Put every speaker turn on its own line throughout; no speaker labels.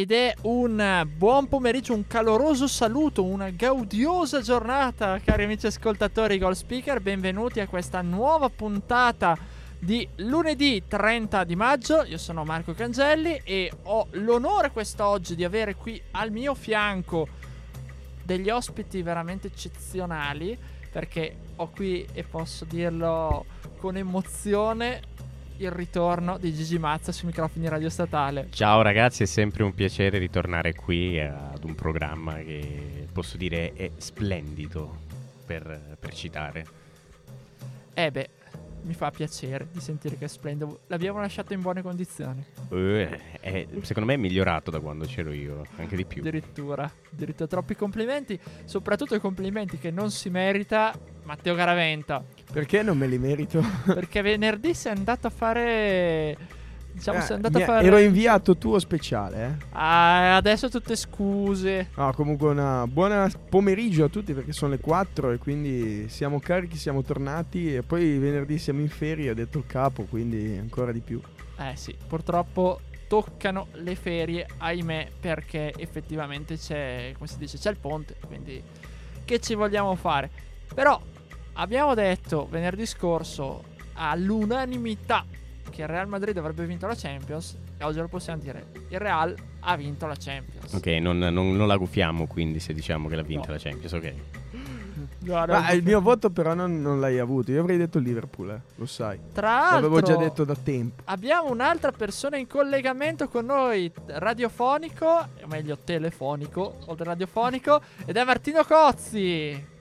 Ed è un buon pomeriggio, un caloroso saluto, una gaudiosa giornata, cari amici ascoltatori Goal Speaker. Benvenuti a questa nuova puntata di lunedì 30 di maggio. Io sono Marco Cangelli e ho l'onore quest'oggi di avere qui al mio fianco degli ospiti veramente eccezionali perché ho qui e posso dirlo con emozione il ritorno di Gigi Mazza sui microfoni radio statale.
Ciao ragazzi, è sempre un piacere ritornare qui ad un programma che posso dire è splendido per, per citare.
Eh beh, mi fa piacere di sentire che è splendido. L'abbiamo lasciato in buone condizioni.
Uh, è, secondo me è migliorato da quando c'ero io, anche di più.
Addirittura, addirittura troppi complimenti, soprattutto i complimenti che non si merita Matteo Garaventa.
Perché non me li merito?
Perché venerdì sei andato a fare Diciamo,
eh,
sei andato a fare.
Ero inviato tuo speciale, eh.
Ah, adesso tutte scuse.
No, comunque una buona pomeriggio a tutti perché sono le 4 e quindi siamo carichi, siamo tornati. E poi venerdì siamo in ferie, ha detto il capo, quindi ancora di più.
Eh sì, purtroppo toccano le ferie, ahimè, perché effettivamente c'è, come si dice, c'è il ponte. Quindi, che ci vogliamo fare? Però abbiamo detto venerdì scorso all'unanimità che il Real Madrid avrebbe vinto la Champions e oggi lo possiamo dire, il Real ha vinto la Champions.
Ok, non, non, non la gufiamo quindi se diciamo che l'ha vinta no. la Champions, ok.
Guarda, Ma il mio voto però non, non, l'hai avuto, io avrei detto Liverpool, eh, lo sai.
Tra l'altro,
l'avevo già detto da tempo.
Abbiamo un'altra persona in collegamento con noi, radiofonico, o meglio telefonico, oltre radiofonico, ed è Martino Cozzi.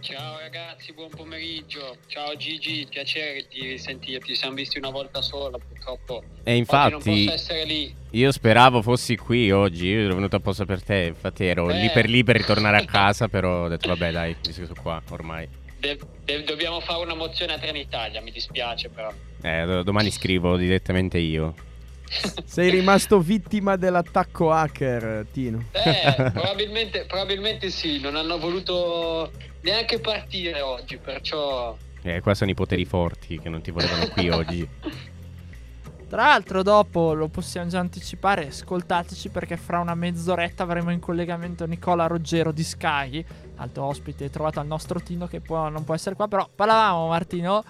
Ciao ragazzi, buon pomeriggio. Ciao Gigi, piacere di sentirti. Ci siamo visti una volta sola, purtroppo.
E infatti, io speravo fossi qui oggi. Io ero venuto apposta per te. Infatti, ero eh. lì per lì per ritornare a casa. però ho detto, vabbè, dai, visto che sono qua ormai.
De- de- dobbiamo fare una mozione a Trenitalia. Mi dispiace, però.
Eh, do- domani scrivo direttamente io.
Sei rimasto vittima dell'attacco hacker, Tino.
Eh, probabilmente, probabilmente sì. Non hanno voluto neanche partire oggi, perciò...
Eh, qua sono i poteri forti che non ti volevano qui oggi.
Tra l'altro, dopo lo possiamo già anticipare. Ascoltateci perché fra una mezz'oretta avremo in collegamento Nicola Ruggero di Sky, alto ospite trovato al nostro Tino che può, non può essere qua. Però parlavamo, Martino,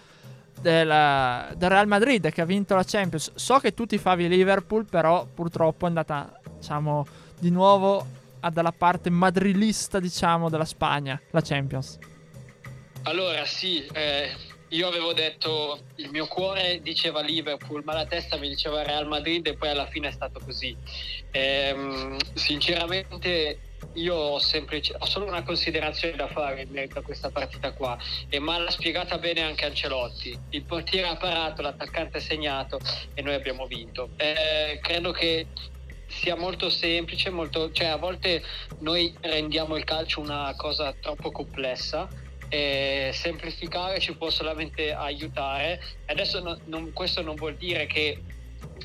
del, del, Real Madrid che ha vinto la Champions. So che tu ti favi Liverpool, però purtroppo è andata, diciamo, di nuovo dalla parte madrilista, diciamo, della Spagna, la Champions.
Allora, sì, eh, io avevo detto il mio cuore diceva Liverpool, ma la testa mi diceva Real Madrid e poi alla fine è stato così. Eh, sinceramente io ho, sempre, ho solo una considerazione da fare in merito a questa partita qua e ma l'ha spiegata bene anche Ancelotti il portiere ha parato, l'attaccante ha segnato e noi abbiamo vinto eh, credo che sia molto semplice, molto, cioè a volte noi rendiamo il calcio una cosa troppo complessa e semplificare ci può solamente aiutare. Adesso no, non, questo non vuol dire che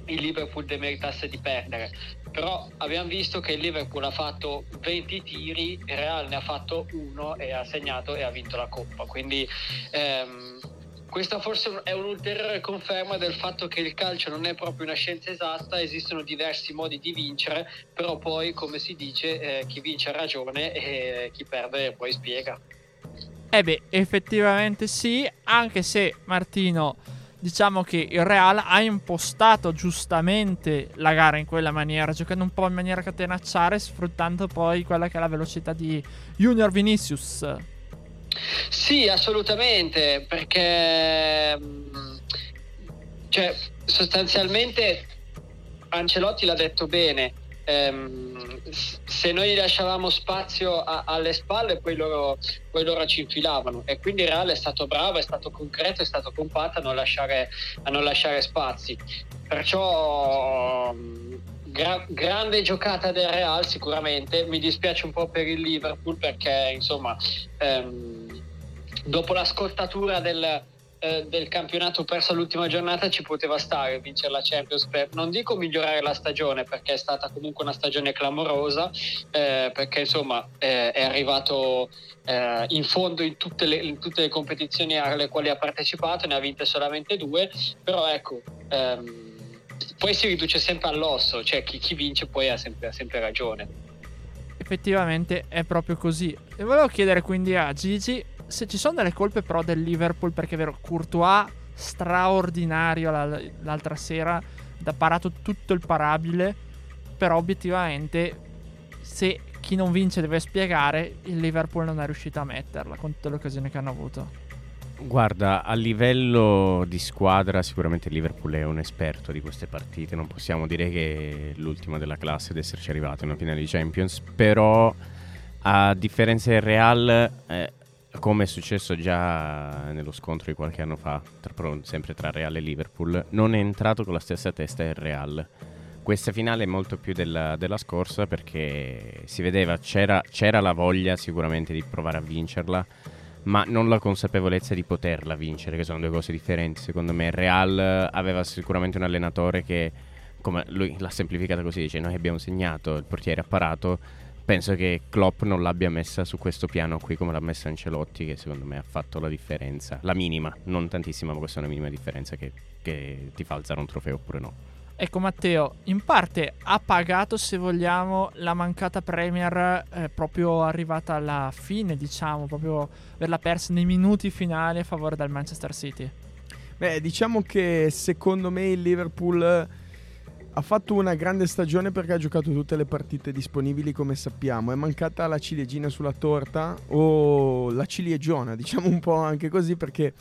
il Liverpool demeritasse di perdere, però abbiamo visto che il Liverpool ha fatto 20 tiri, il Real ne ha fatto uno e ha segnato e ha vinto la coppa, quindi ehm, questa forse è un'ulteriore conferma del fatto che il calcio non è proprio una scienza esatta, esistono diversi modi di vincere, però poi, come si dice, eh, chi vince ha ragione e chi perde poi spiega.
Eh beh, effettivamente sì, anche se Martino, diciamo che il Real ha impostato giustamente la gara in quella maniera, giocando un po' in maniera catenacciare, sfruttando poi quella che è la velocità di Junior Vinicius.
Sì, assolutamente, perché mm, cioè, sostanzialmente Ancelotti l'ha detto bene. Ehm, se noi lasciavamo spazio a, alle spalle poi loro, poi loro, ci infilavano. E quindi Real è stato bravo, è stato concreto, è stato compatto a non lasciare, a non lasciare spazi. Perciò gra- grande giocata del Real sicuramente, mi dispiace un po' per il Liverpool perché insomma ehm, dopo la scortatura del, eh, del campionato perso l'ultima giornata ci poteva stare vincere la Champions per, non dico migliorare la stagione perché è stata comunque una stagione clamorosa eh, perché insomma eh, è arrivato eh, in fondo in tutte, le, in tutte, le, competizioni alle quali ha partecipato ne ha vinte solamente due però ecco ehm, poi si riduce sempre all'osso cioè chi, chi vince poi ha sempre, ha sempre ragione.
Effettivamente è proprio così. E volevo chiedere quindi a Gigi se ci sono delle colpe però del Liverpool, perché è vero, Courtois straordinario l'altra sera, ha parato tutto il parabile, però obiettivamente se chi non vince deve spiegare, il Liverpool non è riuscito a metterla con tutte le occasioni che hanno avuto.
Guarda, a livello di squadra sicuramente il Liverpool è un esperto di queste partite, non possiamo dire che è l'ultima della classe ad esserci arrivato in una finale di Champions, però a differenza del Real eh, come è successo già nello scontro di qualche anno fa, tra, sempre tra Real e Liverpool, non è entrato con la stessa testa il Real. Questa finale è molto più della, della scorsa perché si vedeva, c'era, c'era la voglia sicuramente di provare a vincerla, ma non la consapevolezza di poterla vincere, che sono due cose differenti. Secondo me Real aveva sicuramente un allenatore che, come lui l'ha semplificata così, dice noi abbiamo segnato, il portiere ha parato, penso che Klopp non l'abbia messa su questo piano qui come l'ha messa Ancelotti che secondo me ha fatto la differenza la minima, non tantissima ma questa è una minima differenza che, che ti fa alzare un trofeo oppure no.
Ecco Matteo, in parte ha pagato se vogliamo la mancata Premier eh, proprio arrivata alla fine diciamo, proprio averla persa nei minuti finali a favore del Manchester City.
Beh diciamo che secondo me il Liverpool ha fatto una grande stagione perché ha giocato tutte le partite disponibili come sappiamo. È mancata la ciliegina sulla torta o la ciliegiona, diciamo un po' anche così perché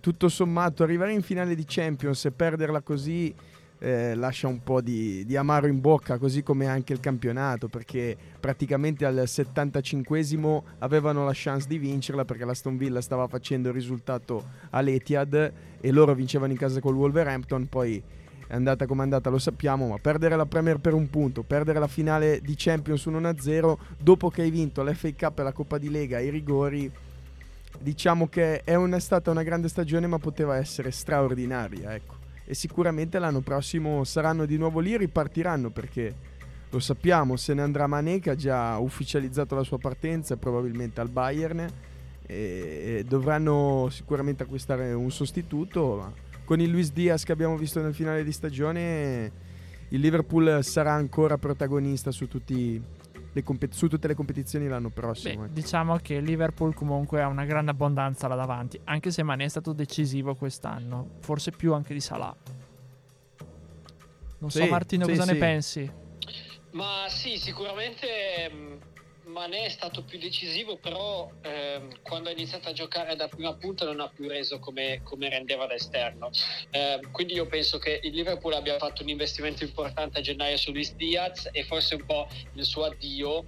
tutto sommato arrivare in finale di Champions e perderla così eh, lascia un po' di, di, amaro in bocca, così come anche il campionato, perché praticamente al 75esimo avevano la chance di vincerla perché la Stone Villa stava facendo il risultato all'Etihad e loro vincevano in casa col Wolverhampton, poi è andata come è andata, lo sappiamo, ma perdere la Premier per un punto, perdere la finale di Champions 1-0 dopo che hai vinto l'FA Cup e la Coppa di Lega ai rigori, diciamo che è, una, stata una grande stagione ma poteva essere straordinaria, ecco. E sicuramente l'anno prossimo saranno di nuovo lì, ripartiranno perché lo sappiamo, se ne andrà Mané che ha già ufficializzato la sua partenza probabilmente al Bayern e dovranno sicuramente acquistare un sostituto, con il Luis Diaz che abbiamo visto nel finale di stagione, il Liverpool sarà ancora protagonista su, compet- su tutte le competizioni l'anno prossimo.
Beh, diciamo che il Liverpool comunque ha una grande abbondanza là davanti, anche se Mané è stato decisivo quest'anno, forse più anche di Salah. Non sì, so Martino sì, cosa sì. ne pensi?
Ma sì, sicuramente mm, Mané è stato più decisivo, però ehm, quando ha iniziato a giocare da prima punta non ha più reso come, come rendeva da esterno. Eh, quindi io penso che il Liverpool abbia fatto un investimento importante a gennaio su Luis Diaz e forse un po' il suo addio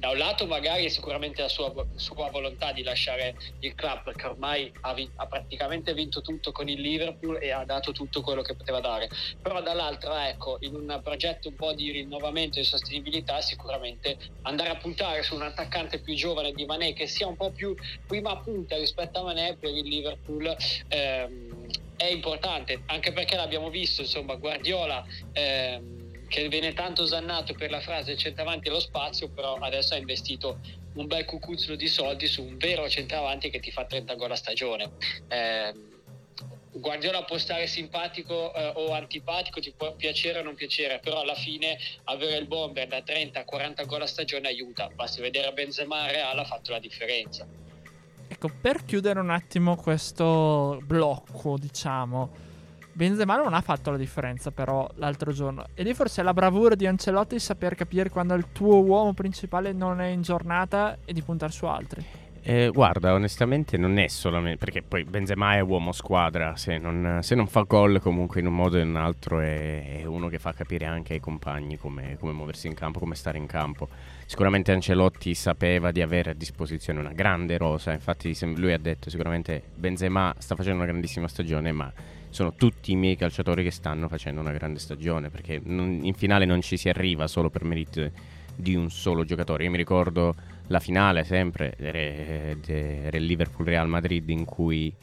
da un lato magari sicuramente la sua, sua, volontà di lasciare il club perché ormai ha, vi, ha, praticamente vinto tutto con il Liverpool e ha dato tutto quello che poteva dare. Però dall'altro ecco in un progetto un po' di rinnovamento e sostenibilità sicuramente andare a puntare su un attaccante più giovane di Mané che sia un po' più prima punta rispetto a Mané per il Liverpool ehm, è importante. Anche perché l'abbiamo visto insomma Guardiola ehm, che viene tanto osannato per la frase centravanti allo spazio, però adesso ha investito un bel cucuzzolo di soldi su un vero centravanti che ti fa 30 gol a stagione. Eh, Guardiola può stare simpatico eh, o antipatico, ti può piacere o non piacere, però alla fine avere il bomber da 30 a 40 gol a stagione aiuta. Basti vedere Benzema Real ha fatto la differenza.
Ecco, per chiudere un attimo questo blocco, diciamo, Benzema non ha fatto la differenza però l'altro giorno. E lì forse è la bravura di Ancelotti saper capire quando il tuo uomo principale non è in giornata e di puntare su altri.
Eh, guarda, onestamente non è solamente perché poi Benzema è uomo squadra, se non, se non fa gol comunque in un modo o in un altro è, è uno che fa capire anche ai compagni come, come, muoversi in campo, come stare in campo. Sicuramente Ancelotti sapeva di avere a disposizione una grande rosa, infatti lui ha detto sicuramente Benzema sta facendo una grandissima stagione, ma sono tutti i miei calciatori che stanno facendo una grande stagione, perché non, in finale non ci si arriva solo per merito di un solo giocatore. Io mi ricordo la finale sempre, il Liverpool-Real Madrid in cui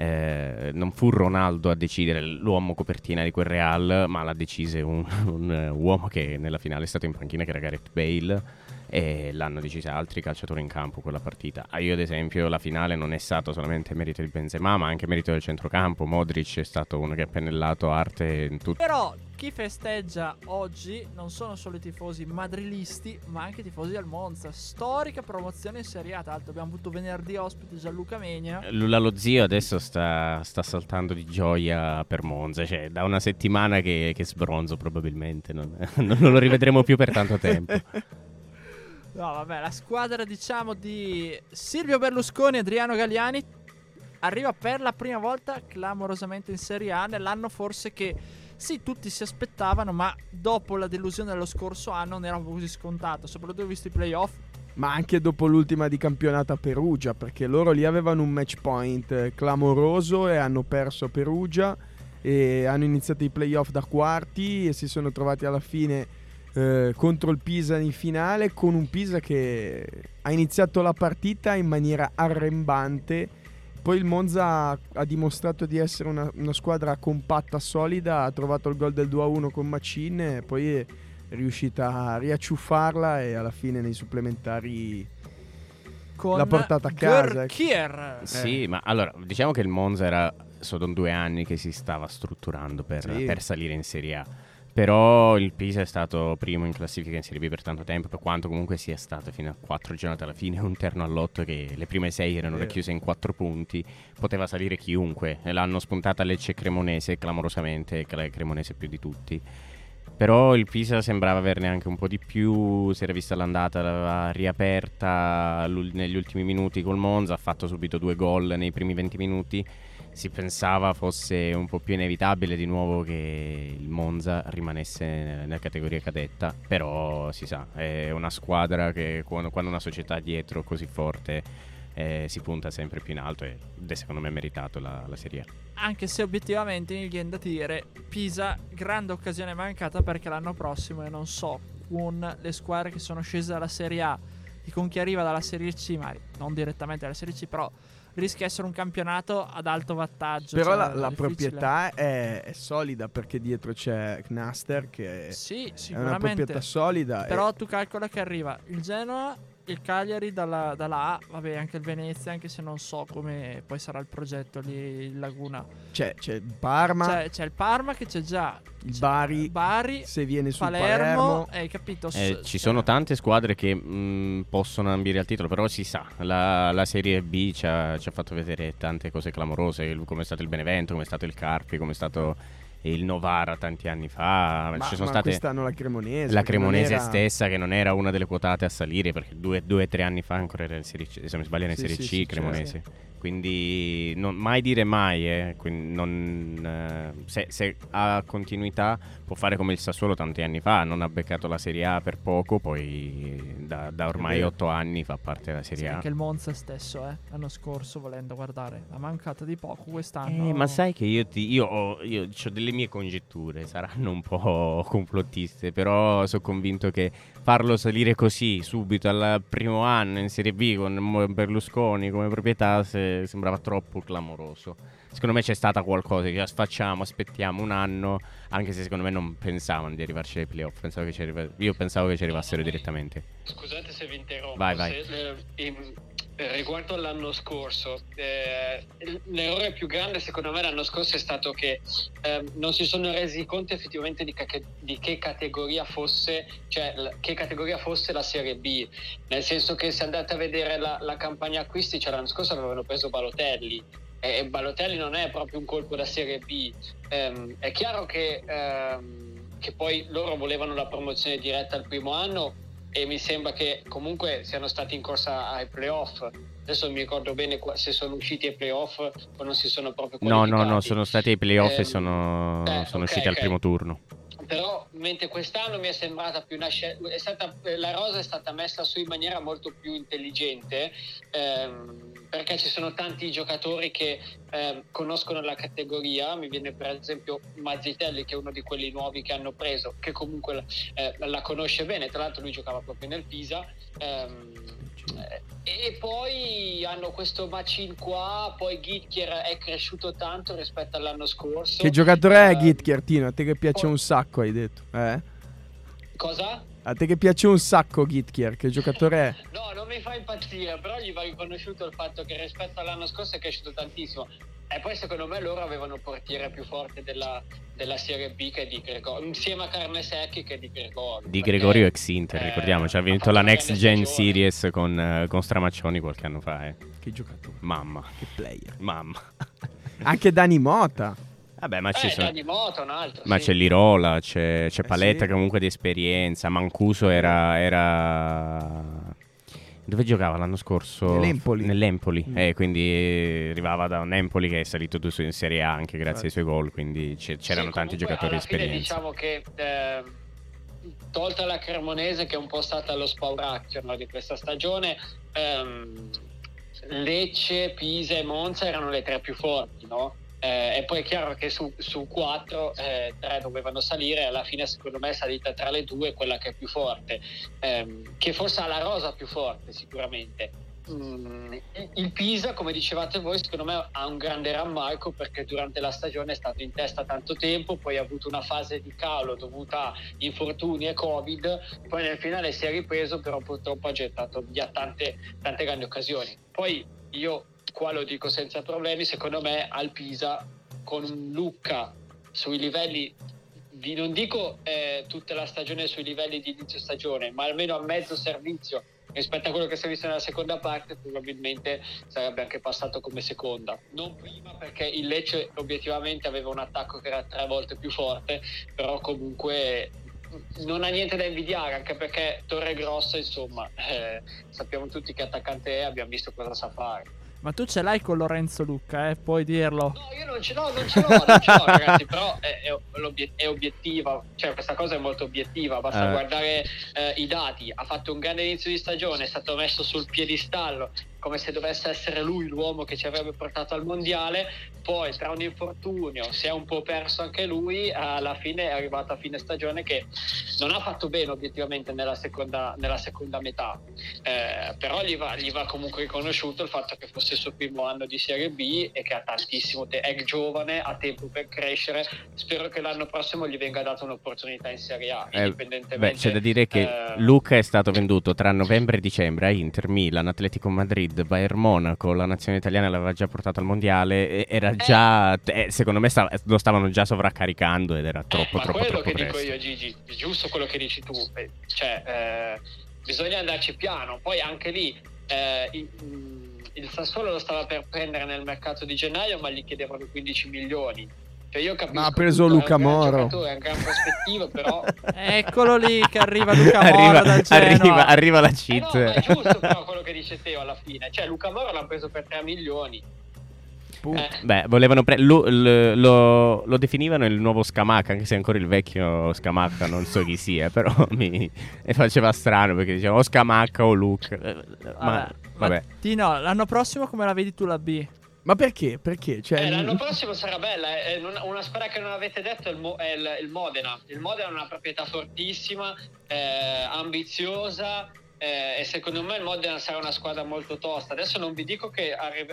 eh, non fu Ronaldo a decidere l'uomo copertina di quel Real, ma l'ha deciso un, un, uomo che nella finale è stato in panchina, che era Gareth Bale, e l'hanno deciso altri calciatori in campo quella partita. Ah, io ad esempio la finale non è stato solamente merito di Benzema, ma anche merito del centrocampo. Modric è stato uno che ha pennellato arte in tutto.
Però chi festeggia oggi non sono solo i tifosi madrilisti, ma anche i tifosi del Monza. Storica promozione in Serie A. Tra l'altro, abbiamo avuto venerdì ospite Gianluca Megna.
Lula lo zio adesso sta, sta, saltando di gioia per Monza. Cioè, da una settimana che, che sbronzo, probabilmente. Non, non lo rivedremo più per tanto tempo.
No, vabbè, la squadra, diciamo, di Silvio Berlusconi e Adriano Galliani arriva per la prima volta clamorosamente in Serie A nell'anno forse che sì, tutti si aspettavano, ma dopo la delusione dello scorso anno non era così scontato, soprattutto visto i playoff.
Ma anche dopo l'ultima di campionato a Perugia, perché loro lì avevano un match point clamoroso e hanno perso a Perugia e hanno iniziato i playoff da quarti e si sono trovati alla fine eh, contro il Pisa in finale con un Pisa che ha iniziato la partita in maniera arrembante poi il Monza ha dimostrato di essere una, una squadra compatta, solida, ha trovato il gol del 2-1 con Macin e poi è riuscita a riacciuffarla e alla fine nei supplementari
con
l'ha portata a casa.
Gurkier.
Eh. Sì, ma allora diciamo che il Monza era sono due anni che si stava strutturando per, sì. per salire in Serie A però il Pisa è stato primo in classifica in Serie B per tanto tempo, per quanto comunque sia stato fino a quattro giornate alla fine un terno all'otto che le prime sei erano yeah. racchiuse in quattro punti, poteva salire chiunque, l'hanno spuntata Lecce Cremonese clamorosamente, Cremonese più di tutti. Però il Pisa sembrava averne anche un po' di più, si era vista l'andata, l'aveva riaperta negli ultimi minuti col Monza, ha fatto subito due gol nei primi 20 minuti si pensava fosse un po' più inevitabile di nuovo che il Monza rimanesse nella categoria cadetta, però si sa, è una squadra che quando, una società è dietro così forte eh, si punta sempre più in alto ed è secondo me meritato la, la Serie
A. Anche se obiettivamente mi viene da dire Pisa, grande occasione mancata perché l'anno prossimo, e non so, con le squadre che sono scese dalla Serie A e con chi arriva dalla Serie C, ma non direttamente dalla Serie C, però rischia di essere un campionato ad alto wattaggio.
Però
cioè,
la, la proprietà è, è, solida perché dietro c'è Knaster che
sì,
è una proprietà solida.
Però e... tu calcola che arriva il Genoa il Cagliari dalla, dalla, A, vabbè anche il Venezia, anche se non so come poi sarà il progetto lì in Laguna.
C'è, c'è il Parma.
C'è, c'è, il Parma che c'è già.
Il Bari,
Bari
se viene su
Palermo,
Palermo.
Hai capito?
Eh, ci sono tante squadre che mh, mm, possono ambire al titolo, però si sa, la, la Serie B ci ha, ci ha, fatto vedere tante cose clamorose, come è stato il Benevento, come è stato il Carpi, come è stato il Novara tanti anni fa.
Ma,
ci sono
ma
state
quest'anno la Cremonese.
La Cremonese
era...
stessa, che non era una delle quotate a salire, perché due o tre anni fa ancora era in Serie C, se non mi sbaglio, era in
sì,
Serie
sì,
C
sì,
Cremonese.
Certo.
Quindi non, mai dire mai, eh. non, eh, se, se, ha continuità può fare come il Sassuolo tanti anni fa, non ha beccato la Serie A per poco, poi da, da ormai otto anni fa parte della Serie
sì,
A.
Anche il Monza stesso, eh, l'anno scorso volendo guardare, ha mancato di poco quest'anno.
Eh, ma sai che io, ti, io, ho, io ho delle mie congetture, saranno un po' complottiste, però sono convinto che farlo salire così subito al primo anno in Serie B con Berlusconi come proprietà se, sembrava troppo clamoroso. Secondo me c'è stata qualcosa che facciamo, aspettiamo un anno, anche se secondo me non pensavano di arrivarci ai playoff. Pensavo arriva- io pensavo che ci arrivassero direttamente.
Scusate se vi interrompo.
Vai, vai.
Se, eh, eh, riguardo all'anno scorso, eh, l'errore più grande secondo me l'anno scorso è stato che eh, non si sono resi conto effettivamente di, che, di che, categoria fosse, cioè che categoria fosse la Serie B, nel senso che se andate a vedere la, la campagna acquisti, cioè l'anno scorso avevano preso Balotelli, e Balotelli non è proprio un colpo da Serie B. Um, è chiaro che, um, che, poi loro volevano la promozione diretta al primo anno e mi sembra che comunque siano stati in corsa ai playoff. adesso non mi ricordo bene se sono usciti ai playoff o non si sono proprio
No, no, no, sono stati ai playoff e
Ehm,
sono,
eh,
sono
ok,
usciti al primo turno.
però mentre quest'anno mi è sembrata più una scelta è stata, la rosa è stata messa su in maniera molto più intelligente ehm, perché ci sono tanti giocatori che ehm, conoscono la categoria mi viene per esempio Mazzitelli che è uno di quelli nuovi che hanno preso che comunque la, eh, la conosce bene tra l'altro lui giocava proprio nel Pisa ehm, eh, e poi hanno questo Macin qua poi Gittier è cresciuto tanto rispetto all'anno scorso
Che giocatore è
Ehm,
Gitker, Tino? A te che piace
poi-
un sacco, hai detto. Eh?
cosa?
A te che piace un sacco Gitker, che giocatore è?
No, non mi fa impazzire, però gli va riconosciuto il fatto che rispetto all'anno scorso è cresciuto tantissimo. E poi secondo me loro avevano il portiere più forte della, della Serie B che è di Gregorio, insieme a Carnesecchi che è di Gregorio.
Di Gregorio ex Inter,
eh,
ricordiamoci, ha
ha
vinto la Next Gen
stagione.
Series con, eh, con Stramaccioni qualche anno fa. Eh.
Che giocatore,
Mamma,
che player.
mamma.
Anche Dani Mota.
Vabbè, ma ci
Eh,
sono...
Moto, un altro.
Ma
sì.
c'è Lirola, c'è, c'è
Eh,
Paletta
sì.
comunque di esperienza, Mancuso era, era... Dove giocava l'anno scorso?
Nell'Empoli.
Nell'Empoli,
Mm.
eh, quindi arrivava da un Empoli che è salito tu in Serie A anche grazie ai suoi gol, quindi c'erano
Sì,
tanti giocatori di esperienza.
diciamo che eh, tolta la Cremonese che è un po' stata lo spauracchio no, di questa stagione ehm, Lecce, Pisa e Monza erano le tre più forti no? Eh, e poi è chiaro che su, su quattro eh, tre dovevano salire alla fine secondo me è salita tra le due quella che è più forte ehm, che forse ha la rosa più forte sicuramente Mm, il Pisa, come dicevate voi, secondo me ha un grande rammarico perché durante la stagione è stato in testa tanto tempo, poi ha avuto una fase di calo dovuta a infortuni e Covid, poi nel finale si è ripreso, però purtroppo ha gettato via tante, tante grandi occasioni. Poi io qua lo dico senza problemi, secondo me al Pisa con un Lucca sui livelli di, non dico eh, tutta la stagione sui livelli di inizio stagione, ma almeno a mezzo servizio rispetto a quello che si è visto nella seconda parte, probabilmente sarebbe anche passato come seconda. Non prima perché il Lecce obiettivamente aveva un attacco che era tre volte più forte, però comunque non ha niente da invidiare, anche perché Torre Grossa, insomma, eh, sappiamo tutti che attaccante è, abbiamo visto cosa sa fare.
Ma tu ce l'hai con Lorenzo Lucca, eh? Puoi dirlo.
No, io non ce l'ho, non ce l'ho, non ce l'ho ragazzi, però è, è, è obiettiva, cioè questa cosa è molto obiettiva, basta
Eh.
guardare eh, i dati, ha fatto un grande inizio di stagione, è stato messo sul piedistallo come se dovesse essere lui l'uomo che ci avrebbe portato al mondiale, poi tra un infortunio si è un po' perso anche lui, alla fine è arrivato a fine stagione che non ha fatto bene obiettivamente nella seconda, nella seconda metà, eh, però gli va, gli va comunque riconosciuto il fatto che fosse il suo primo anno di Serie B e che ha tantissimo, te- è giovane, ha tempo per crescere, spero che l'anno prossimo gli venga data un'opportunità in Serie A,
Eh,
indipendentemente...
Beh, c'è da dire che
eh,
Luca è stato venduto tra novembre e dicembre a Inter, Milan, Atletico Madrid, Bayern Monaco, la nazione italiana l'aveva già portato al mondiale, era già, eh, secondo me stava- lo stavano già sovraccaricando ed era troppo,
eh, ma
troppo,
quello
troppo
che dico
presto.
io Gigi, giusto quello che dici tu, eh, cioè eh, bisogna andarci piano, poi anche lì eh, il, mm, il Sassuolo lo stava per prendere nel mercato di gennaio ma gli chiedevano 15 milioni. Cioè io capisco
Ma ha preso
tutto,
Luca Moro.
È un gran prospettivo, però
Eccolo lì che arriva Luca Mora
arriva,
dal
arriva, arriva la
Eh
cheat.
no, ma è giusto però quello che dice Teo alla fine. Cioè Luca Moro l'ha preso per 3 milioni. Eh,
Beh, volevano pre- lo, lo- lo- lo definivano il nuovo Scamacca, anche se ancora il vecchio Scamacca non so chi sia, però mi faceva strano perché dicevano o Scamacca o Luke. Eh, Ma vabbè.
Tino, l'anno prossimo come la vedi tu la B?
Ma perché? Perché? Cioè,
eh, l'anno prossimo sarà bella. eh, una squadra che non avete detto è il, Mo- è il- Modena. Il Modena è una proprietà fortissima, eh, ambiziosa. eh, e secondo me il Modena sarà una squadra molto tosta. Adesso non vi dico che arri-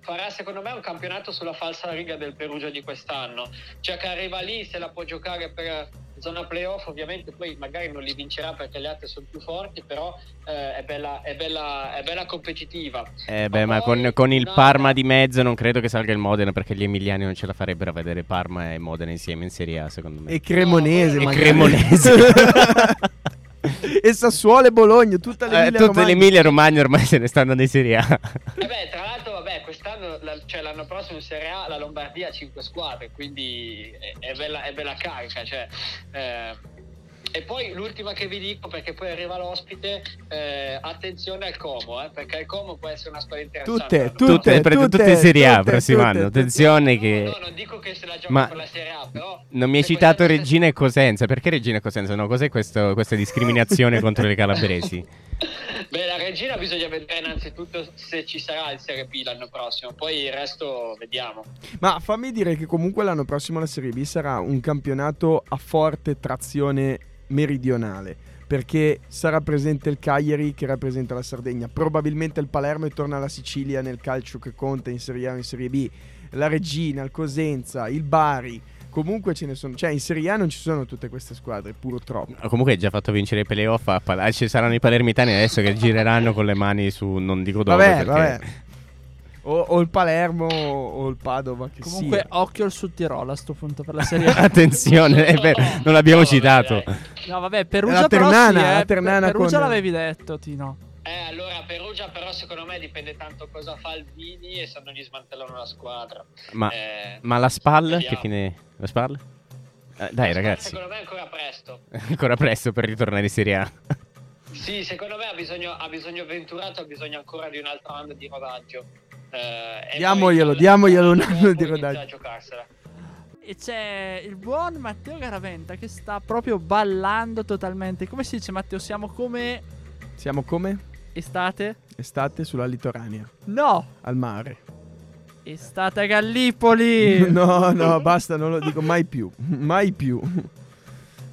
farà secondo me un campionato sulla falsa riga del Perugia di quest'anno. Cioè che arriva lì, se la può giocare per zona playoff, ovviamente poi magari non li vincerà perché le altre sono più forti, però eh, è, bella, è, bella, è bella competitiva.
Eh beh, ma
poi
con, con il
una-
Parma di mezzo non credo che salga il Modena perché gli emiliani non ce la farebbero a vedere Parma e Modena insieme in Serie A, secondo me.
E Cremonese,
No,
E. Cremonese.
e Sassuolo e Bologna, tutta
Eh,
l'Emilia
tutte
Romagna.
l'Emilia Romagna ormai se ne stanno in Serie A.
E beh, tra cioè l'anno prossimo in Serie A la Lombardia ha 5 squadre, quindi è, è bella, è bella carica. Cioè, eh, e poi l'ultima che vi dico, perché poi arriva l'ospite, eh, attenzione al Como, eh, perché il Como può essere una storia interessante.
Tutte, tutte,
Tutte, tutte, in Serie A
tutte,
prossimo
tutte,
anno. Attenzione che...
No, no, non dico che se la gioca
Ma
per la Serie A, però...
Non mi hai citato
questa-
Regina e Cosenza. Perché Regina e Cosenza? No, cos'è questo- questa discriminazione contro le calabresi?
Beh, la regina bisogna vedere innanzitutto se ci sarà il Serie B l'anno prossimo, poi il resto vediamo.
Ma fammi dire che comunque l'anno prossimo la Serie B sarà un campionato a forte trazione meridionale. Perché sarà presente il Cagliari che rappresenta la Sardegna, probabilmente il Palermo e torna alla Sicilia nel calcio che conta in Serie A o in Serie B, la Regina, il Cosenza, il Bari. Comunque ce ne sono, cioè in Serie A non ci sono tutte queste squadre, purtroppo.
Comunque hai già fatto vincere i playoff. A Pal- ah, ci saranno i palermitani adesso che gireranno con le mani su non dico dove.
Vabbè,
perché...
vabbè. O, o il Palermo o il Padova che
Comunque,
sia.
occhio al Sud Tirolo a sto punto per la Serie A.
Attenzione, è vero, non l'abbiamo
No, vabbè,
citato.
dai.
No, vabbè, Perugia
La
però sì,
Ternana,
eh.
la Ternana
Perugia
con-
l'avevi detto, Tino.
Eh, allora Perugia però secondo me dipende tanto cosa fa Albini e se non gli smantellano la squadra.
Ma,
Eh,
ma la SPAL? Che fine? La SPAL? Eh, dai, ragazzi,
Secondo me è ancora presto.
ancora presto per ritornare in Serie A.
Sì, secondo me ha bisogno, ha bisogno Venturato, ha bisogno ancora di un altro anno di rodaggio. Eh,
Diamoglielo, diamoglielo un anno di rodaggio.
a giocarsela.
E c'è il buon Matteo Garaventa che sta proprio ballando totalmente. Come si dice, Matteo? Siamo come
Siamo come?
Estate?
Estate sulla litoranea,
No,
al mare.
estate a Gallipoli.
No, no, basta, non lo dico mai più. Mai più.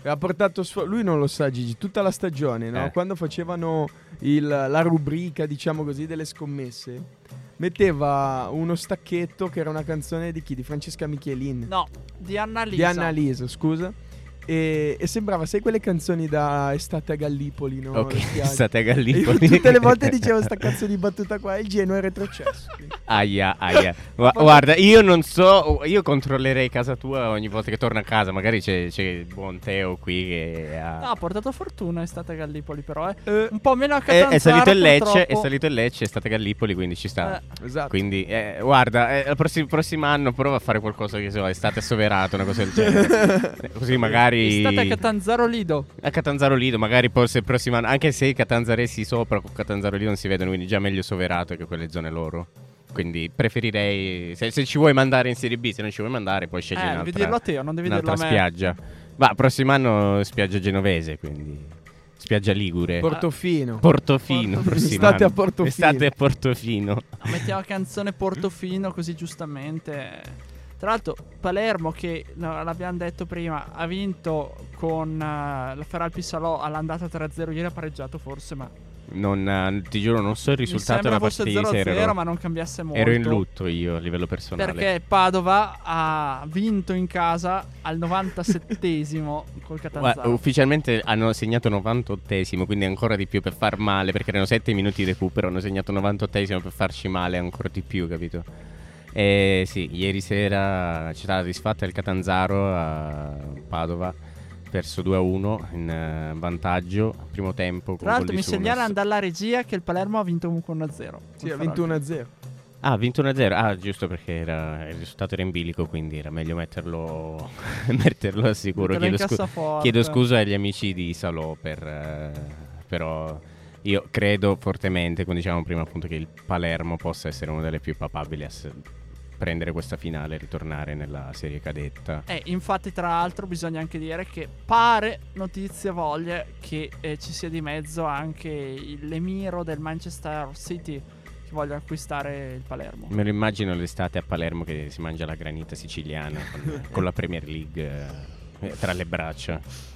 Ha portato sfo- lui non lo sa Gigi, tutta la stagione, no?
Eh.
Quando facevano il- la rubrica, diciamo così, delle scommesse, metteva uno stacchetto che era una canzone di chi? Di Francesca Michelin.
No, di Annalisa.
Di Annalisa, scusa. E, e sembrava, sai quelle canzoni da estate a Gallipoli, no?
ok,
Le spiagge.
state a
io
Gallipoli.
tutte le volte dicevo sta cazzo di battuta qua e il Genoa è retrocesso.
Aia, aia. Gua- guarda, io non so, io controllerei casa tua ogni volta che torno a casa. Magari c'è, c'è il buon Teo qui che ha...
No, ha portato fortuna estate a Gallipoli, però, eh.
Eh,
Un po' meno a
è,
Catanzaro,
è salito il Lecce,
purtroppo.
è salito il Lecce, è stata Gallipoli, quindi ci sta.
Eh,
esatto.
Quindi, eh, guarda, eh, il prossimo, prossimo anno prova a fare qualcosa che so, estate soverato, una cosa del genere. Così magari...
Estate a Catanzaro Lido.
A Catanzaro Lido, magari forse il prossimo anno, anche se i Catanzaresi sopra con Catanzaro Lido non si vedono, quindi già meglio soverato che quelle zone loro. Quindi preferirei, se, se ci vuoi mandare in Serie B, se non ci vuoi mandare, puoi scegliere
Eh, devi
un'altra,
dirlo a te, non devi dirlo a me.
spiaggia. Va, prossimo anno spiaggia genovese, quindi spiaggia ligure.
Portofino.
Portofino,
Portofino.
prossimo
Estate
anno.
a Portofino.
Estate a Portofino.
No, mettiamo canzone Portofino così giustamente. Tra l'altro Palermo che l'abbiamo detto prima ha vinto con eh, la Feralpi Salò all'andata 3-0 ieri ha pareggiato forse ma
Non, eh, ti giuro, non so il risultato della partita.
0-0
ero,
ma non cambiasse molto
ero in lutto io a livello personale.
perché Padova ha vinto in casa al 97esimo col Catanzaro
ufficialmente hanno segnato 98esimo, quindi ancora di più per far male, perché erano 7 minuti di recupero, hanno segnato 98esimo per farci male ancora di più, capito? E sì, ieri sera c'è stata disfatta il Catanzaro a Padova, perso 2-1 in eh, vantaggio, primo tempo.
tra l'altro mi
di Sunas.
segnala dalla regia che il Palermo ha vinto comunque 1-0
Sì, ha vinto
Feralpi.
1-0.
Ah, ha vinto 1-0. Ah, giusto perché era- il risultato era in bilico, quindi era meglio metterlo, metterlo al sicuro. Chiedo, scu- chiedo scusa agli amici di Salò, per, eh, però io credo fortemente, come dicevamo prima, appunto, che il Palermo possa essere una delle più papabili a s- prendere questa finale e ritornare nella serie cadetta.
Eh, infatti, tra l'altro, bisogna anche dire che pare notizie voglie che eh, ci sia di mezzo anche il- l'emiro del Manchester City che voglia acquistare il Palermo.
Me lo immagino l'estate a Palermo che si mangia la granita siciliana con, con la Premier League eh, tra le braccia.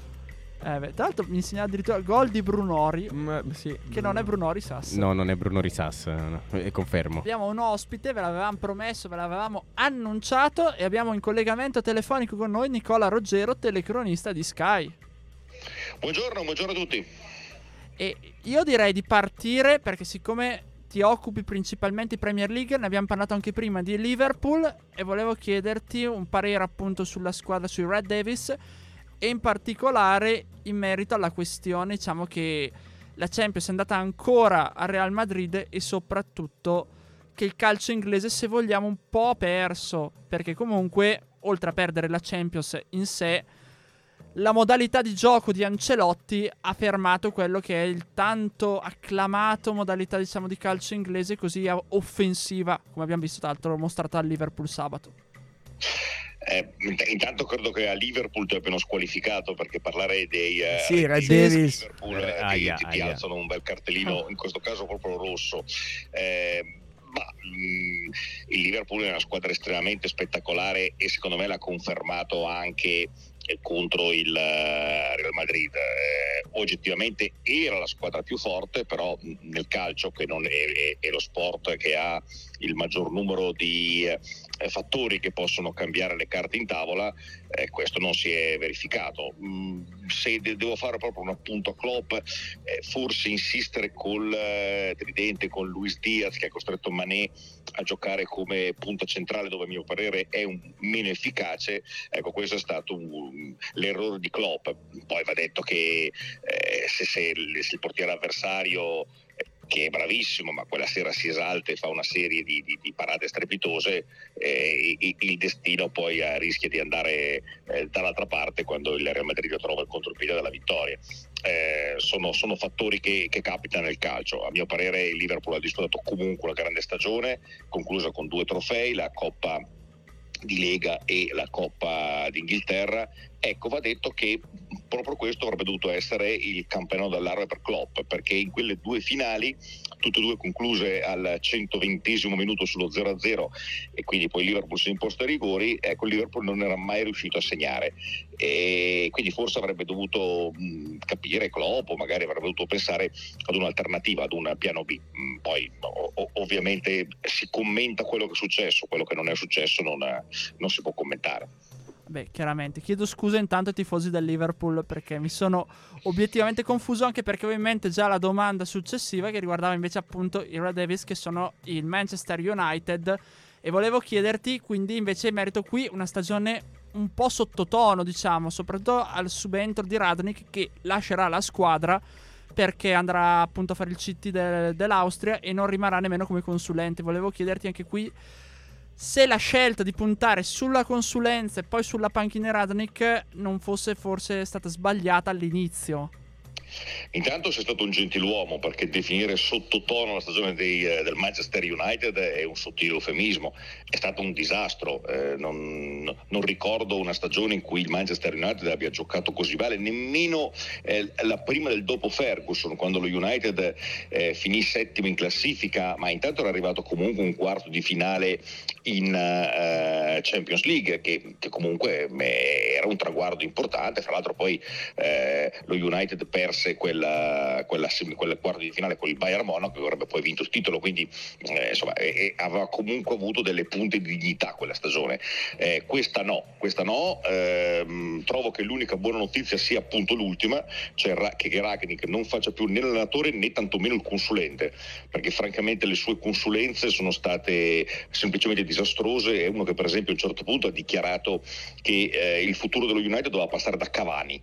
Eh, beh, tra l'altro, mi insegna addirittura gol di Brunori,
Mm, sì.
che non è Brunori Sass.
No, non è Bruno Risas, no, e confermo.
Abbiamo un ospite, ve l'avevamo promesso, ve l'avevamo annunciato e abbiamo in collegamento telefonico con noi Nicola Roggero, telecronista di Sky.
Buongiorno, buongiorno a tutti.
E io direi di partire perché siccome ti occupi principalmente di Premier League, ne abbiamo parlato anche prima di Liverpool e volevo chiederti un parere appunto sulla squadra sui Red Davis e in particolare in merito alla questione, diciamo che la Champions è andata ancora al Real Madrid e soprattutto che il calcio inglese, se vogliamo, un po' ha perso, perché comunque oltre a perdere la Champions in sé la modalità di gioco di Ancelotti ha fermato quello che è il tanto acclamato modalità diciamo di calcio inglese così offensiva come abbiamo visto tra l'altro mostrata al Liverpool sabato.
Eh, intanto credo che a Liverpool ti abbiano squalificato perché parlare dei uh,
sì, Red Davis
Liverpool eh, aia, ti, ti alzano un bel cartellino, in questo caso proprio rosso. Eh, ma mh, mm, il Liverpool è una squadra estremamente spettacolare e secondo me l'ha confermato anche contro il eh, Real Madrid. Eh, oggettivamente era la squadra più forte, però nel calcio, che non è, è, è lo sport che ha il maggior numero di eh, fattori che possono cambiare le carte in tavola, eh, questo non si è verificato. Mm, se de- devo fare proprio un appunto a Klopp, eh, forse insistere col eh, tridente, con Luis Diaz che ha costretto Mané a giocare come punta centrale dove a mio parere è meno efficace, ecco questo è stato un, l'errore di Klopp. Poi va detto che eh, se, se, se il portiere avversario che è bravissimo, ma quella sera si esalta e fa una serie di, di, di parate strepitose, eh, il destino poi eh, rischia di andare eh, dall'altra parte quando il Real Madrid trova il contropiede della vittoria. Eh, sono, sono, fattori che, che, capitano nel calcio. A mio parere il Liverpool ha disputato comunque una grande stagione, conclusa con due trofei, la Coppa di Lega e la Coppa d'Inghilterra. Ecco, va detto che proprio questo avrebbe dovuto essere il campanello d'allarme per Klopp, perché in quelle due finali, tutte e due concluse al 120 minuto sullo 0-0 e quindi poi Liverpool si è imposto ai rigori, ecco il Liverpool non era mai riuscito a segnare e quindi forse avrebbe dovuto mh, capire Klopp o magari avrebbe dovuto pensare ad un'alternativa, ad un piano B. Mh, poi o- ovviamente si commenta quello che è successo, quello che non è successo non, non si può commentare.
Beh, chiaramente. Chiedo scusa intanto ai tifosi del Liverpool perché mi sono obiettivamente confuso anche perché avevo in mente già la domanda successiva che riguardava invece appunto i Red Davis che sono il Manchester United e volevo chiederti quindi invece in merito qui una stagione un po' sottotono diciamo, soprattutto al subentro di Radnik che lascerà la squadra perché andrà appunto a fare il CT de- dell'Austria e non rimarrà nemmeno come consulente. Volevo chiederti anche qui se la scelta di puntare sulla consulenza e poi sulla panchina Radnik non fosse forse stata sbagliata all'inizio.
Intanto sei stato un gentiluomo perché definire sottotono la stagione dei, eh, del Manchester United è un sottile eufemismo, è stato un disastro, eh, non, non, ricordo una stagione in cui il Manchester United abbia giocato così male, nemmeno eh, la prima del dopo Ferguson quando lo United eh, finì settimo in classifica, ma intanto era arrivato comunque un quarto di finale in uh, Champions League che, che comunque eh, era un traguardo importante, fra l'altro poi lo United perse quella, quella, quel quarto di finale con il Bayern Monaco che avrebbe poi vinto il titolo, quindi eh, insomma eh, aveva comunque avuto delle punte di dignità quella stagione. Eh, questa no, questa no, ehm, trovo che l'unica buona notizia sia appunto l'ultima, cioè che Ragnick non faccia più né l'allenatore né tantomeno il consulente, perché francamente le sue consulenze sono state semplicemente disastrose. È uno che per esempio a un certo punto ha dichiarato che eh, il futuro dello United doveva passare da Cavani.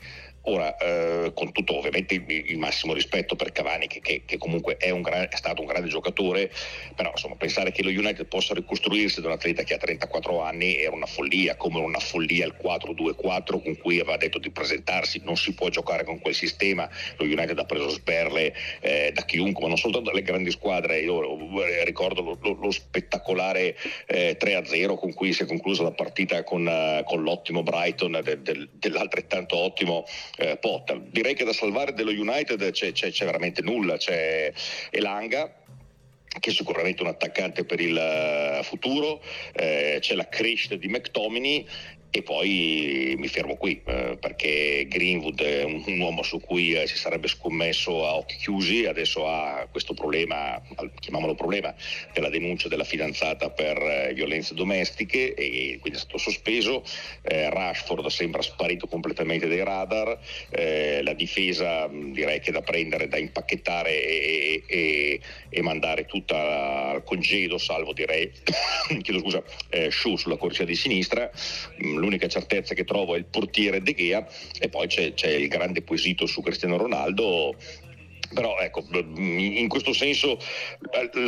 Ora, eh, con tutto ovviamente il, il, massimo rispetto per Cavani, che, che, che comunque è, gran, è, stato un grande giocatore, però insomma, pensare che lo United possa ricostruirsi da un atleta che ha 34 anni era una follia, come una follia il 4-2-4 con cui aveva detto di presentarsi, non si può giocare con quel sistema, lo United ha preso sperle eh, da chiunque, ma non soltanto dalle grandi squadre, io eh, ricordo lo, lo, lo spettacolare eh, 3-0 con cui si è conclusa la partita con, uh, con l'ottimo Brighton de, de, dell'altrettanto ottimo eh, Potta. Direi che da salvare dello United c'è, c'è, c'è veramente nulla, c'è Elanga che è sicuramente un attaccante per il eh, futuro, eh, c'è la crescita di McTominay e poi mi fermo qui eh, perché Greenwood è un, un uomo su cui eh, si sarebbe scommesso a occhi chiusi, adesso ha questo problema, chiamiamolo problema, della denuncia della fidanzata per eh, violenze domestiche e quindi è stato sospeso. Eh, Rashford sembra sparito completamente dai radar, eh, la difesa direi che è da prendere, da impacchettare e, e, e mandare tutta al congedo, salvo direi, chiedo scusa, eh, Shu sulla corsia di sinistra. L'unica certezza che trovo è il portiere De Gea e poi c'è, c'è il grande quesito su Cristiano Ronaldo Però ecco, in questo senso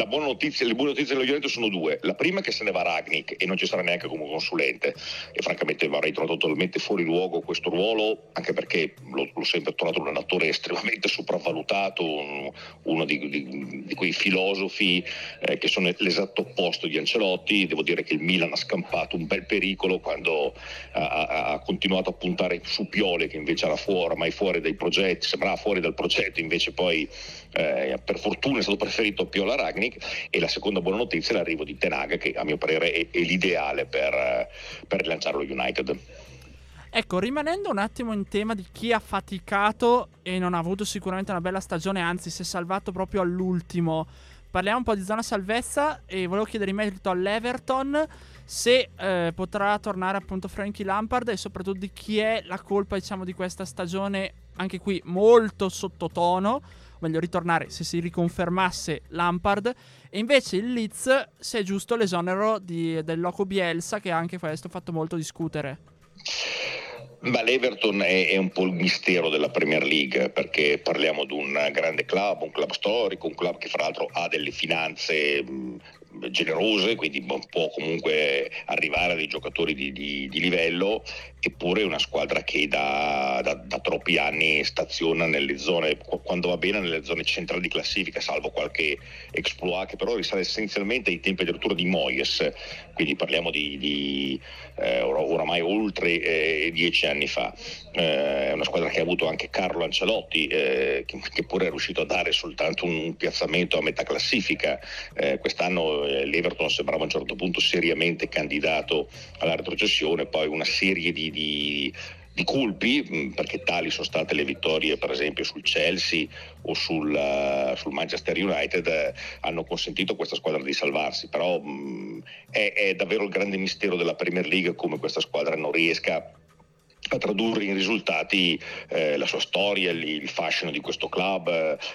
buona notizia, le buone notizie dello Juventus sono due. La prima è che se ne va Ragnick e non ci sarà neanche come consulente e francamente avrei trovato totalmente fuori luogo questo ruolo, anche perché l'ho, l'ho sempre trovato un allenatore estremamente sopravvalutato, un, uno di, di, di, quei filosofi eh, che sono l'esatto opposto di Ancelotti. Devo dire che il Milan ha scampato un bel pericolo quando ha, ha continuato a puntare su Piole che invece era fuori, ormai fuori dai progetti, sembrava fuori dal progetto, invece poi poi eh, per fortuna è stato preferito Piola Ragnick e la seconda buona notizia è l'arrivo di Tenaga che a mio parere è, è l'ideale per, per rilanciare lo United.
Ecco, rimanendo un attimo in tema di chi ha faticato e non ha avuto sicuramente una bella stagione, anzi si è salvato proprio all'ultimo. Parliamo un po' di zona salvezza e volevo chiedere in merito all'Everton se eh, potrà tornare appunto Frankie Lampard e soprattutto di chi è la colpa diciamo di questa stagione anche qui molto sottotono meglio ritornare se si riconfermasse Lampard. E invece il Leeds se è giusto l'esonero di, del Loco Bielsa che anche questo ha fatto molto discutere.
Ma l'Everton è, è, un po' il mistero della Premier League perché parliamo di un grande club, un club storico, un club che fra l'altro ha delle finanze generose, quindi può comunque arrivare a dei giocatori di, di, di livello, eppure è una squadra che da, da, da, troppi anni staziona nelle zone, quando va bene, nelle zone centrali di classifica, salvo qualche exploit che però risale essenzialmente ai tempi addirittura di Moyes, quindi parliamo di, di eh, oramai oltre eh, dieci anni fa. Eh, è una squadra che ha avuto anche Carlo Ancelotti, eh, che, che, pure è riuscito a dare soltanto un piazzamento a metà classifica. Eh, quest'anno l'Everton sembrava a un certo punto seriamente candidato alla retrocessione, poi una serie di, di di colpi, mm, perché tali sono state le vittorie per esempio sul Chelsea o sul, uh, sul Manchester United, eh, hanno consentito a questa squadra di salvarsi, però mm, è, è, davvero il grande mistero della Premier League come questa squadra non riesca a tradurre in risultati eh, la sua storia, il, il, fascino di questo club,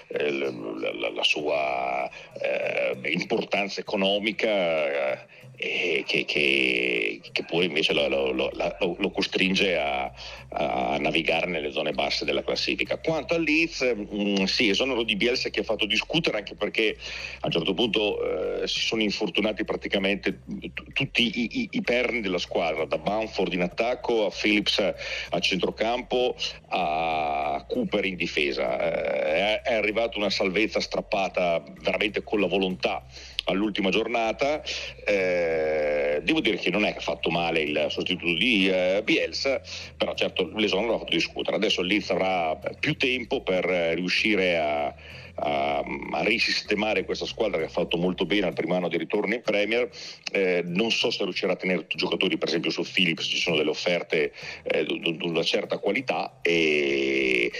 eh, la, la, la, sua eh, importanza economica eh, che, che, che, poi invece lo, lo, lo, lo costringe a, a, navigare nelle zone basse della classifica. Quanto al Leeds, mh, mm, sì, esonero di Bielsa che ha fatto discutere anche perché a un certo punto eh, si sono infortunati praticamente t- tutti i, i, i, perni della squadra, da Bamford in attacco a Phillips a centrocampo a Cooper in difesa. Eh, è, arrivata una salvezza strappata veramente con la volontà all'ultima giornata. Eh, devo dire che non è che ha fatto male il sostituto di eh, Bielsa, però certo l'esonero l'ha fatto discutere. Adesso Leeds avrà più tempo per riuscire a a, a, risistemare questa squadra che ha fatto molto bene al primo anno di ritorno in Premier. Eh, non so se riuscirà a tenere giocatori, per esempio su Philips ci sono delle offerte eh, di una certa qualità e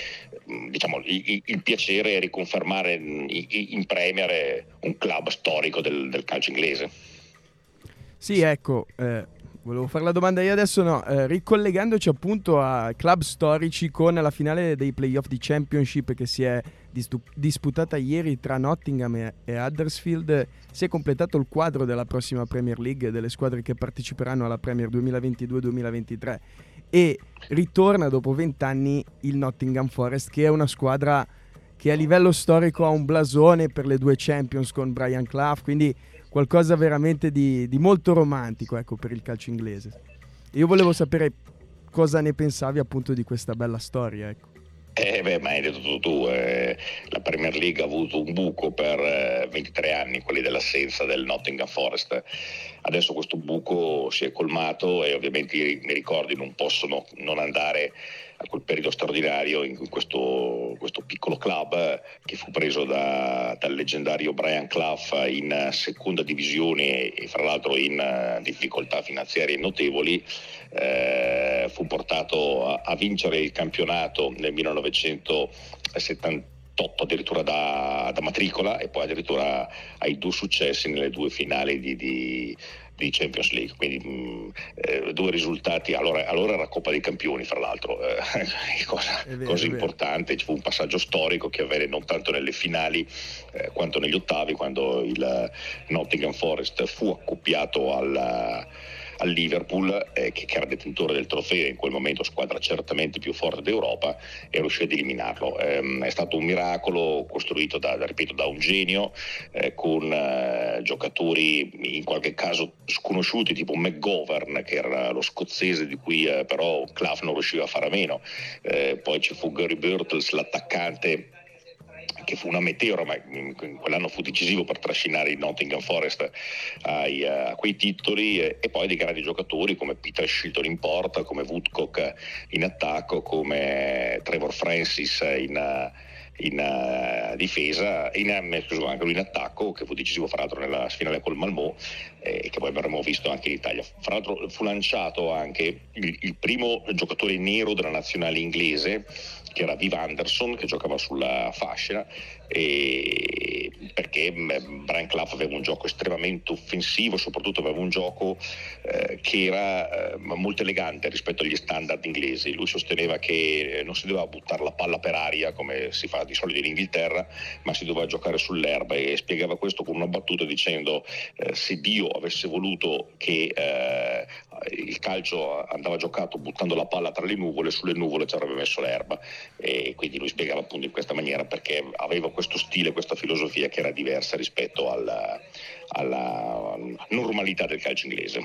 mm, diciamo, il, il piacere è riconfermare in, in Premier un club storico del, del calcio inglese.
Sì, ecco, eh, Volevo fare la domanda io adesso, no, eh, ricollegandoci appunto a club storici con la finale dei playoff di Championship che si è distu- disputata ieri tra Nottingham e, e Huddersfield, si è completato il quadro della prossima Premier League, delle squadre che parteciperanno alla Premier 2022-2023 e ritorna dopo vent'anni il Nottingham Forest che è una squadra che a livello storico ha un blasone per le due Champions con Brian Clough, quindi qualcosa veramente di, di molto romantico ecco, per il calcio inglese. Io volevo sapere cosa ne pensavi appunto di questa bella storia. Ecco.
Eh beh, ma hai detto tu, eh, la Premier League ha avuto un buco per eh, 23 anni, quelli dell'assenza del Nottingham Forest. Adesso questo buco si è colmato e ovviamente i, i ricordi non possono non andare a quel periodo straordinario in questo, questo piccolo club che fu preso da, dal leggendario Brian Clough in seconda divisione e fra l'altro in eh, difficoltà finanziarie notevoli. Eh, fu portato a, a, vincere il campionato nel 1978 addirittura da, da, matricola e poi addirittura ai due successi nelle due finali di, di di Champions League, quindi mh, mm, eh, due risultati, allora, allora, era Coppa dei Campioni fra l'altro, eh, cosa, vero, cosa importante, ci fu un passaggio storico che avvenne non tanto nelle finali eh, quanto negli ottavi quando il Nottingham Forest fu accoppiato al al Liverpool eh, che, che, era detentore del trofeo in quel momento squadra certamente più forte d'Europa e riuscì ad eliminarlo. Ehm, è stato un miracolo costruito da, ripeto, da un genio eh, con eh, giocatori in qualche caso sconosciuti tipo McGovern che era lo scozzese di cui eh, però Clough non riusciva a fare a meno. Eh, poi ci fu Gary Birtles l'attaccante che fu una meteora, ma quell'anno fu decisivo per trascinare il Nottingham Forest ai, a quei titoli e, e, poi dei grandi giocatori come Peter Shilton in porta, come Woodcock in attacco, come Trevor Francis in, in uh, difesa, in, scusa, anche lui in attacco, che fu decisivo fra l'altro nella finale col Malmò e eh, che poi avremmo visto anche in Italia. Fra l'altro fu lanciato anche il, il primo giocatore nero della nazionale inglese che era Viv Anderson che giocava sulla fascia e perché mm, Brian Clough aveva un gioco estremamente offensivo, soprattutto aveva un gioco eh, che era eh, molto elegante rispetto agli standard inglesi. Lui sosteneva che non si doveva buttare la palla per aria come si fa di solito in Inghilterra, ma si doveva giocare sull'erba e spiegava questo con una battuta dicendo eh, se Dio avesse voluto che eh, il calcio andava giocato buttando la palla tra le nuvole, sulle nuvole ci avrebbe messo l'erba e quindi lui spiegava appunto in questa maniera perché aveva questo stile, questa filosofia che era diversa rispetto alla, alla normalità del calcio inglese.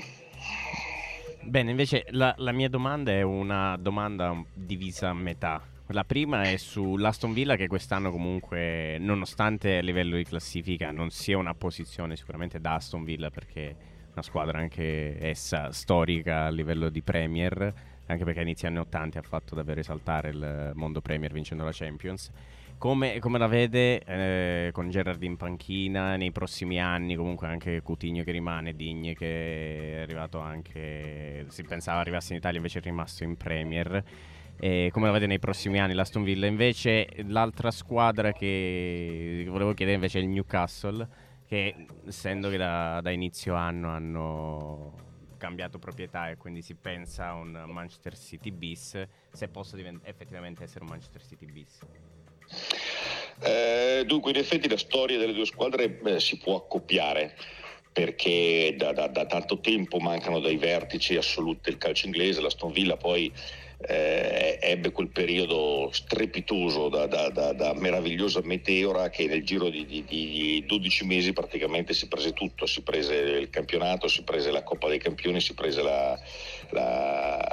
Bene, invece la, la, mia domanda è una domanda divisa a metà. La prima è sull'Aston Villa che quest'anno comunque, nonostante a livello di classifica non sia una posizione sicuramente da Aston Villa perché una squadra anche essa storica a livello di Premier, anche perché inizia anni 80 ha fatto davvero esaltare il mondo Premier vincendo la Champions. Come, come la vede eh, con Gerrard in panchina nei prossimi anni, comunque anche Coutinho che rimane, Digne che è arrivato anche, si pensava arrivasse in Italia invece è rimasto in Premier. E come la vede nei prossimi anni l'Aston Villa? Invece l'altra squadra che volevo chiedere invece è il Newcastle che essendo che da, da, inizio anno hanno cambiato proprietà e quindi si pensa a un Manchester City bis, se possa divent- effettivamente essere un Manchester City bis.
Eh, dunque, in effetti la storia delle due squadre eh, si può accoppiare perché da, da, da, tanto tempo mancano dai vertici assoluti del calcio inglese. La Stone Villa poi eh, ebbe quel periodo strepitoso da, da, meravigliosa meteora che nel giro di, di, di, 12 mesi praticamente si prese tutto, si prese il campionato, si prese la Coppa dei Campioni, si prese la, la,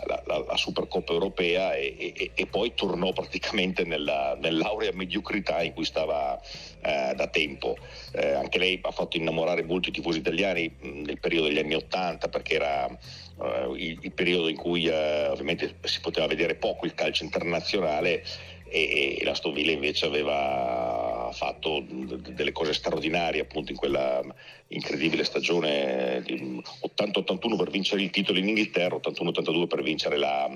la, Supercoppa europea e, e, e, poi tornò praticamente nella, nell'aurea mediocrità in cui stava eh, da tempo. Eh, anche lei ha fatto innamorare molti tifosi italiani mh, nel periodo degli anni Ottanta perché era uh, il, il, periodo in cui uh, ovviamente si poteva vedere poco il calcio internazionale e, e la Stovilla invece aveva fatto delle cose straordinarie appunto in quella incredibile stagione 80-81 per vincere il titolo in Inghilterra, 81-82 per vincere la,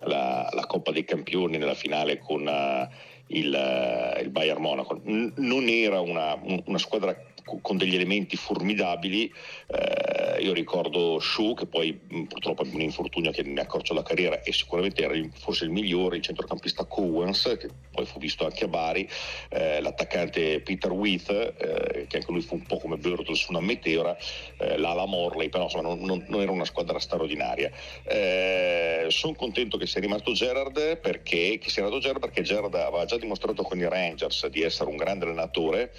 la, la, Coppa dei Campioni nella finale con uh, il, il, Bayern Monaco. N- non era una, una squadra con degli elementi formidabili. Eh, io ricordo Shu, che poi purtroppo è un infortunio che ne ha accorciato la carriera e sicuramente era forse il migliore, il centrocampista Cowens, che poi fu visto anche a Bari, eh, l'attaccante Peter With, eh, che anche lui fu un po' come Birtles, una meteora, eh, l'ala Morley, però insomma non, non, non, era una squadra straordinaria. Eh, Sono contento che sia rimasto Gerard perché, che sia Gerard perché Gerard aveva già dimostrato con i Rangers di essere un grande allenatore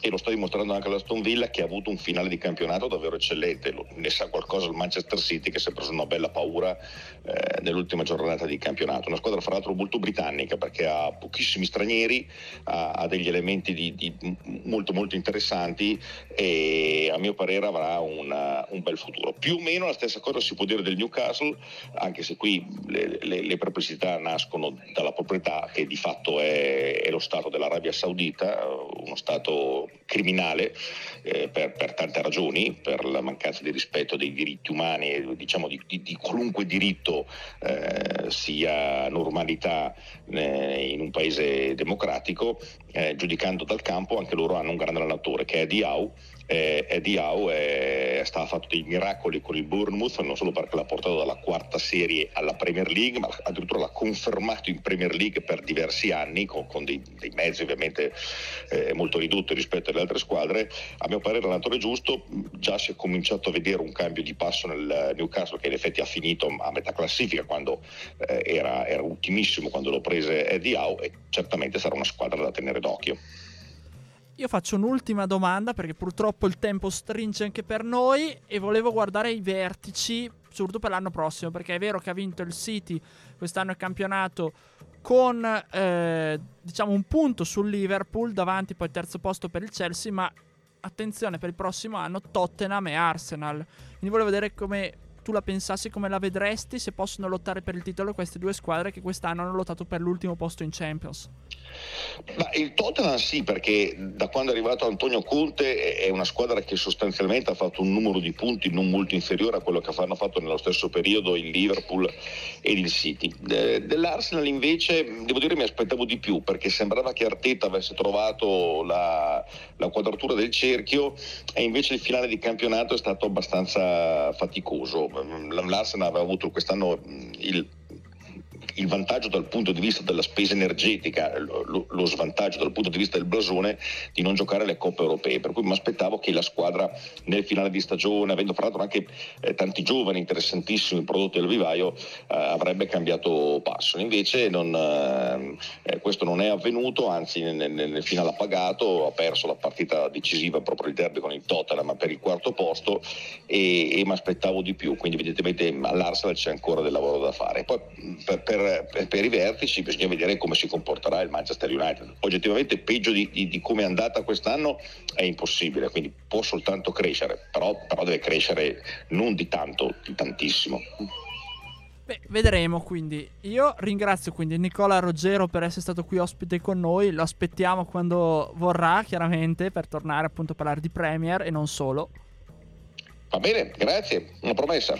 e lo sta dimostrando anche l'Aston Villa che ha avuto un finale di campionato davvero eccellente, ne sa qualcosa il Manchester City che si è preso una bella paura eh, nell'ultima giornata di campionato, una squadra fra l'altro molto britannica perché ha pochissimi stranieri, ha, ha degli elementi di, di molto molto interessanti e a mio parere avrà una, un bel futuro. Più o meno la stessa cosa si può dire del Newcastle, anche se qui le, le, le perplessità nascono dalla proprietà che di fatto è, è lo Stato dell'Arabia Saudita, uno Stato criminale eh, per, per, tante ragioni, per la mancanza di rispetto dei diritti umani, diciamo di, di, di qualunque diritto eh, sia normalità eh, in un paese democratico, eh, giudicando dal campo anche loro hanno un grande allenatore che è Diau eh, Eddie Howe eh, stava fatto dei miracoli con il Bournemouth, non solo perché l'ha portato dalla quarta serie alla Premier League, ma addirittura l'ha confermato in Premier League per diversi anni, con, con dei, dei, mezzi ovviamente eh, molto ridotti rispetto alle altre squadre. A mio parere l'allenatore giusto, già si è cominciato a vedere un cambio di passo nel Newcastle che in effetti ha finito a metà classifica quando eh, era, era ultimissimo quando lo prese Eddie Howe e certamente sarà una squadra da tenere d'occhio.
Io faccio un'ultima domanda perché purtroppo il tempo stringe anche per noi e volevo guardare i vertici, soprattutto per l'anno prossimo, perché è vero che ha vinto il City quest'anno il campionato con eh, diciamo un punto sul Liverpool, davanti poi terzo posto per il Chelsea, ma attenzione per il prossimo anno Tottenham e Arsenal. Quindi volevo vedere come tu la pensassi, come la vedresti se possono lottare per il titolo queste due squadre che quest'anno hanno lottato per l'ultimo posto in Champions.
Ma il Tottenham sì, perché da quando è arrivato Antonio Conte è una squadra che sostanzialmente ha fatto un numero di punti non molto inferiore a quello che hanno fatto nello stesso periodo il Liverpool ed il City. dell'Arsenal invece devo dire mi aspettavo di più perché sembrava che Arteta avesse trovato la, la quadratura del cerchio e invece il finale di campionato è stato abbastanza faticoso. L'Arsenal aveva avuto quest'anno il il vantaggio dal punto di vista della spesa energetica, lo, lo, svantaggio dal punto di vista del blasone di non giocare le coppe europee. Per cui mi aspettavo che la squadra nel finale di stagione, avendo parlato anche eh, tanti giovani interessantissimi prodotti del vivaio, eh, avrebbe cambiato passo. Invece non, eh, eh questo non è avvenuto, anzi nel, nel, finale ha pagato, ha perso la partita decisiva proprio il derby con il Tottenham per il quarto posto e, e mi aspettavo di più. Quindi evidentemente all'Arsenal c'è ancora del lavoro da fare. Poi per, per per, per, i vertici bisogna vedere come si comporterà il Manchester United. Oggettivamente peggio di, di, di come è andata quest'anno è impossibile, quindi può soltanto crescere, però, però deve crescere non di tanto, di tantissimo.
Beh, vedremo quindi. Io ringrazio quindi Nicola Ruggero per essere stato qui ospite con noi. Lo aspettiamo quando vorrà, chiaramente, per tornare appunto a parlare di Premier e non solo.
Va bene, grazie, una promessa.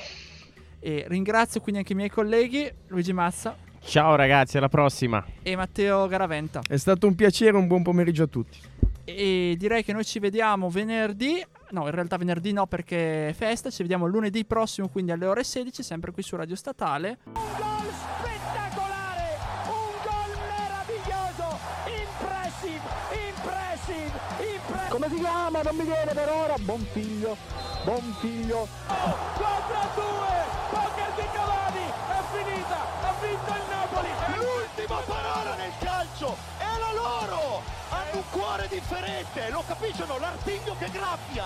E ringrazio quindi anche i miei colleghi, Luigi Massa.
Ciao ragazzi, alla prossima.
E Matteo Garaventa.
È stato un piacere, un buon pomeriggio a tutti.
E direi che noi ci vediamo venerdì. No, in realtà venerdì no perché è festa. Ci vediamo lunedì prossimo, quindi alle ore 16, sempre qui su Radio Statale.
Un gol spettacolare! Un gol meraviglioso! Impressive! Impressive! Impressive!
Come si chiama? Non mi viene per ora. Buon figlio. Buon figlio.
4 a 2!
L'ultima parola nel calcio è la loro! Hanno un cuore differente, lo capiscono? L'artiglio che graffia!